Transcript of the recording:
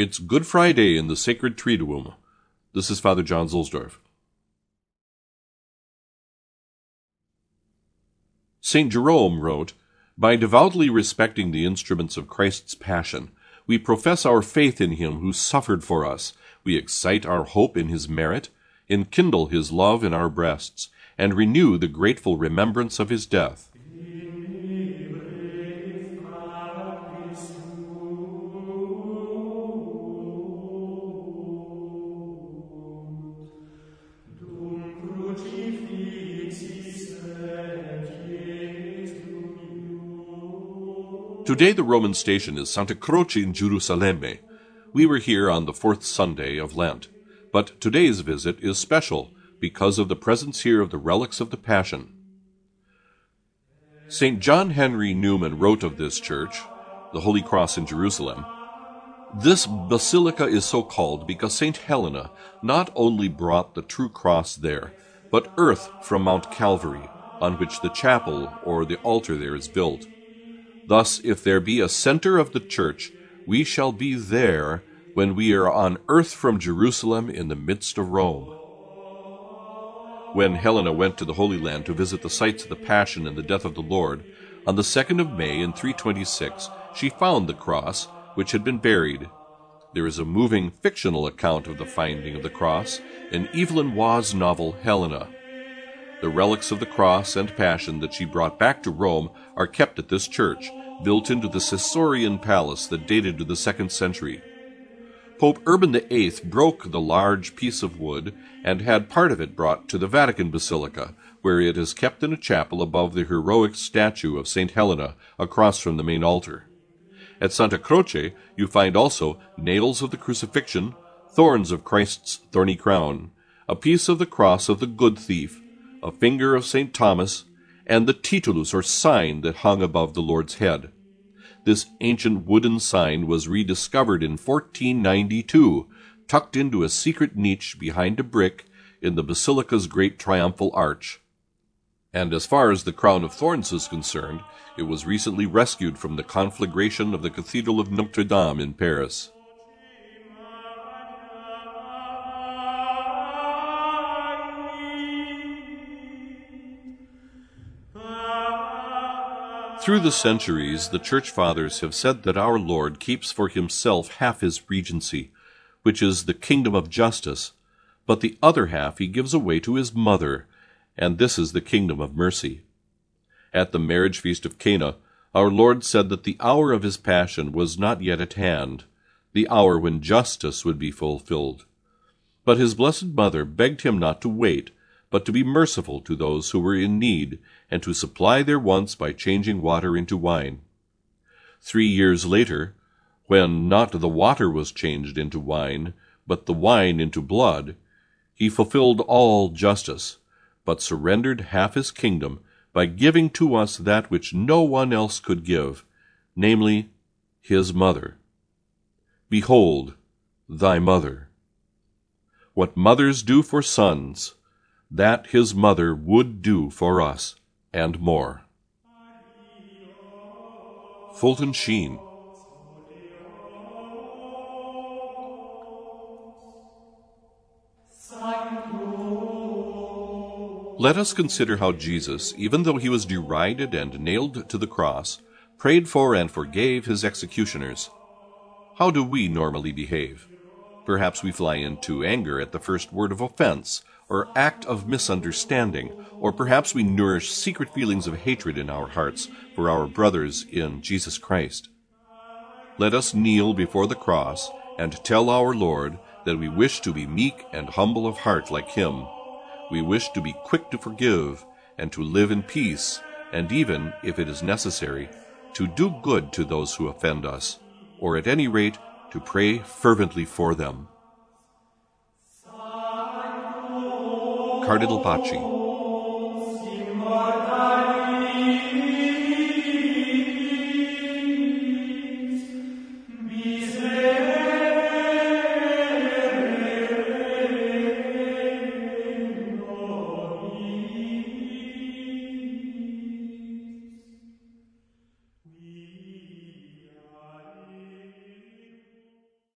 It's Good Friday in the Sacred Tree, Triduum. This is Father John Zuhlsdorf. St. Jerome wrote, By devoutly respecting the instruments of Christ's passion, we profess our faith in him who suffered for us, we excite our hope in his merit, enkindle his love in our breasts, and renew the grateful remembrance of his death. Today the Roman station is Santa Croce in Gerusalemme. We were here on the fourth Sunday of Lent, but today's visit is special because of the presence here of the relics of the Passion. St. John Henry Newman wrote of this church, the Holy Cross in Jerusalem, This basilica is so called because St. Helena not only brought the true cross there, but earth from Mount Calvary, on which the chapel or the altar there is built. Thus, if there be a center of the church, we shall be there when we are on earth from Jerusalem in the midst of Rome. When Helena went to the Holy Land to visit the sites of the Passion and the death of the Lord, on the 2nd of May in 326, she found the cross, which had been buried. There is a moving fictional account of the finding of the cross in Evelyn Waugh's novel Helena. The relics of the cross and passion that she brought back to Rome are kept at this church, built into the Sessorian palace that dated to the second century. Pope Urban VIII broke the large piece of wood and had part of it brought to the Vatican Basilica, where it is kept in a chapel above the heroic statue of St. Helena across from the main altar. At Santa Croce you find also nails of the crucifixion, thorns of Christ's thorny crown, a piece of the cross of the good thief, a finger of St. Thomas, and the titulus or sign that hung above the Lord's head. This ancient wooden sign was rediscovered in 1492, tucked into a secret niche behind a brick in the basilica's great triumphal arch. And as far as the crown of thorns is concerned, it was recently rescued from the conflagration of the Cathedral of Notre Dame in Paris. Through the centuries, the Church Fathers have said that our Lord keeps for himself half his regency, which is the kingdom of justice, but the other half he gives away to his mother, and this is the kingdom of mercy. At the marriage feast of Cana, our Lord said that the hour of his passion was not yet at hand, the hour when justice would be fulfilled. But his blessed mother begged him not to wait, but to be merciful to those who were in need, and to supply their wants by changing water into wine. Three years later, when not the water was changed into wine, but the wine into blood, he fulfilled all justice, but surrendered half his kingdom by giving to us that which no one else could give, namely, his mother. Behold, thy mother. What mothers do for sons, that his mother would do for us, and more. Fulton Sheen Let us consider how Jesus, even though he was derided and nailed to the cross, prayed for and forgave his executioners. How do we normally behave? Perhaps we fly into anger at the first word of offense, or act of misunderstanding, or perhaps we nourish secret feelings of hatred in our hearts for our brothers in Jesus Christ. Let us kneel before the cross and tell our Lord that we wish to be meek and humble of heart like Him. We wish to be quick to forgive and to live in peace, and even, if it is necessary, to do good to those who offend us, or at any rate, to pray fervently for them. Cardinal Bacci.